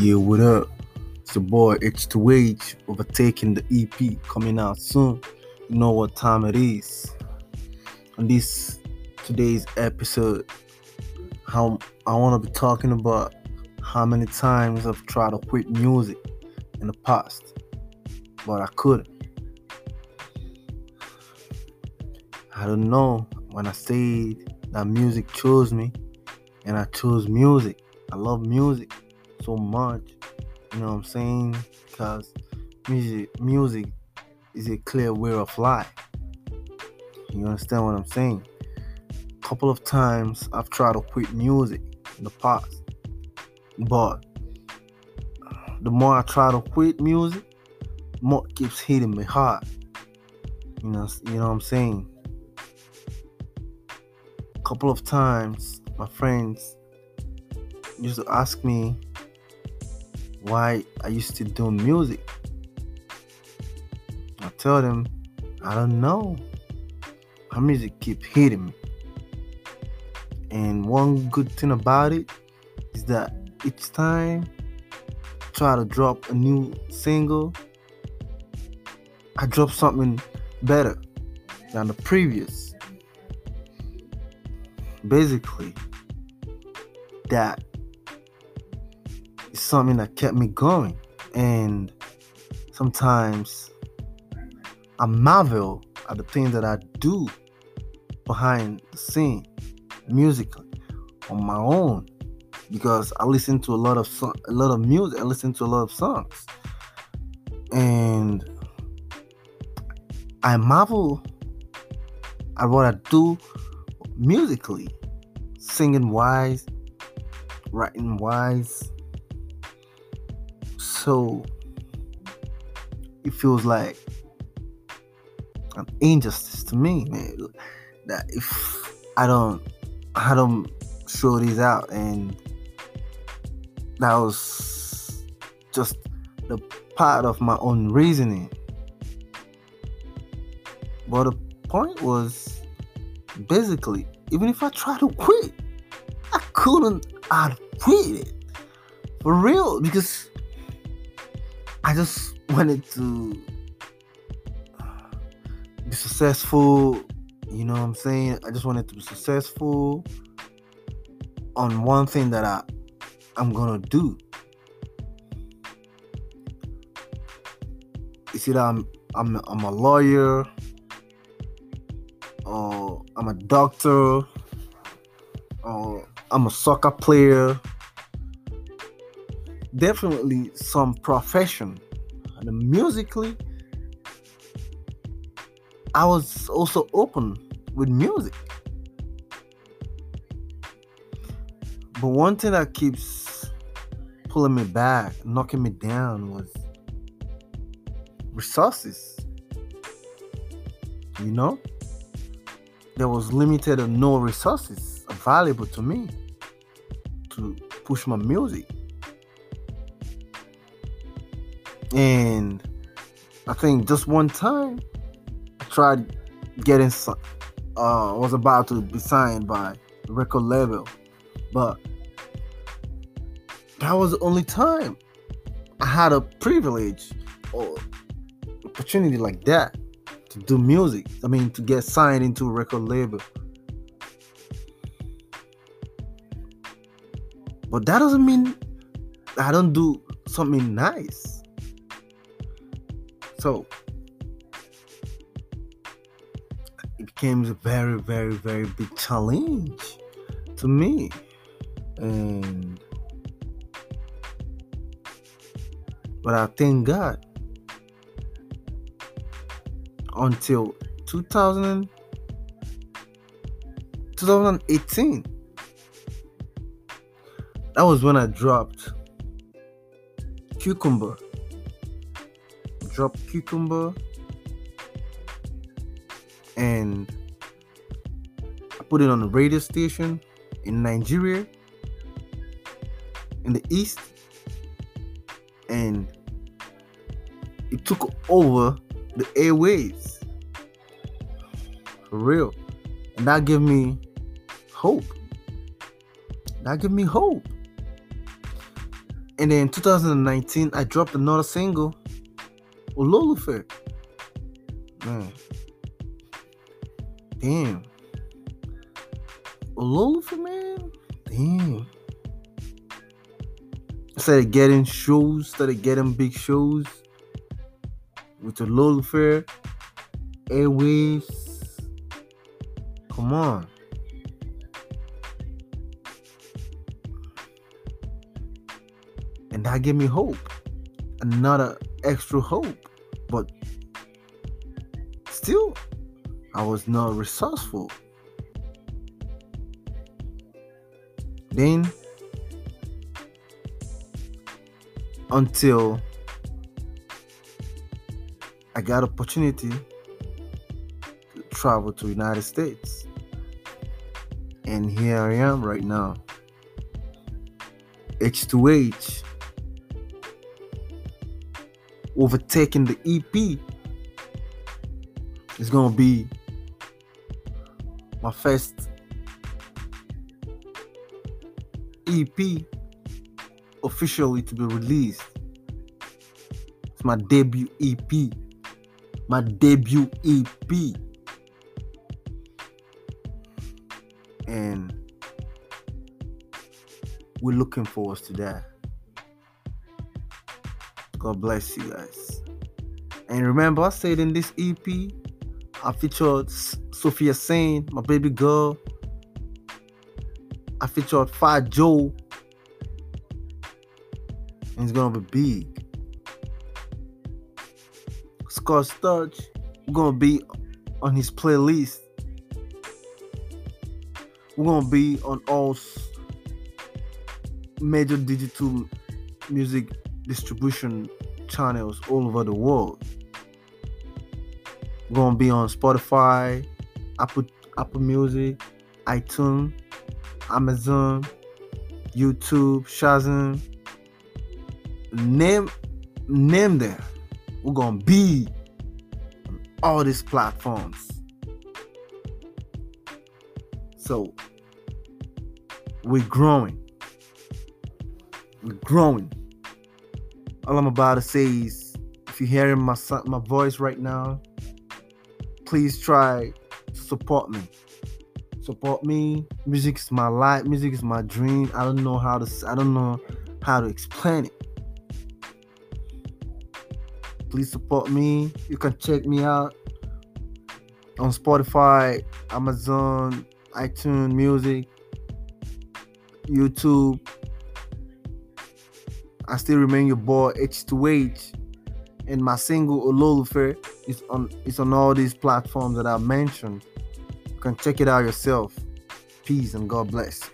Yeah, what up? It's your boy H2H overtaking the EP coming out soon. You know what time it is. On this today's episode, how I want to be talking about how many times I've tried to quit music in the past, but I couldn't. I don't know when I said that music chose me, and I chose music. I love music so much. You know what I'm saying? Because music music is a clear way of life. You understand what I'm saying? A couple of times I've tried to quit music in the past. But the more I try to quit music, more it keeps hitting me hard. You know, you know what I'm saying? A couple of times my friends used to ask me why I used to do music. I tell them, I don't know. My music keep hitting me. And one good thing about it is that each time I try to drop a new single, I drop something better than the previous. Basically, that is something that kept me going. And sometimes I marvel at the things that I do behind the scene musically on my own because I listen to a lot of so- a lot of music. I listen to a lot of songs, and I marvel at what I do musically, singing wise, writing wise. So it feels like an injustice to me, man. That if I don't, I don't show these out, and that was just the part of my own reasoning. But the point was basically, even if I tried to quit, I couldn't quit it. For real, because I just wanted to uh, be successful. You know what I'm saying? I just wanted to be successful on one thing that I I'm gonna do. You see that I'm I'm I'm a lawyer or I'm a doctor or I'm a soccer player. Definitely some profession. And musically, I was also open with music. But one thing that keeps pulling me back, knocking me down was resources. You know? There was limited or no resources available to me to push my music. And I think just one time I tried getting uh was about to be signed by record label, but that was the only time I had a privilege or opportunity like that to do music. I mean, to get signed into a record label. But that doesn't mean I don't do something nice. So it became a very, very, very big challenge to me. And but I thank God until 2000, 2018. That was when I dropped Cucumber. Dropped Cucumber. And I put it on a radio station in Nigeria, in the East. And it took over the airwaves. For real. And that gave me hope. That gave me hope. And then 2019, I dropped another single, Ololufe. Mm. Man. Damn. Ololufe, man. Damn. I started getting shows, started getting big shows with the Ololufe, Airwaves. Come on. And that gave me hope. Another extra hope. But still, I was not resourceful. Then, until I got opportunity to travel to United States. And here I am right now. H2H overtaking the EP is gonna be my first EP officially to be released. It's my debut EP. My debut EP. And we're looking forward to that. God bless you guys. And remember, I said in this EP, I featured Sophia Sane, my baby girl. I featured Fat Joe. And it's gonna be big. Scott we're gonna be on his playlist. We're gonna be on all major digital music distribution channels all over the world. We're gonna be on Spotify, Apple Apple Music, iTunes, Amazon, YouTube, Shazam. Name name there. We're gonna be on all these platforms. So we're growing. We're growing. All I'm about to say is if you're hearing my my voice right now, please try to support me. Support me. Music is my life. Music is my dream. I don't know how to I don't know how to explain it. Please support me. You can check me out on Spotify, Amazon, iTunes Music, YouTube. I still remain your boy H2H, and my single Ololufe is on it's on all these platforms that I mentioned. You can check it out yourself. Peace and God bless.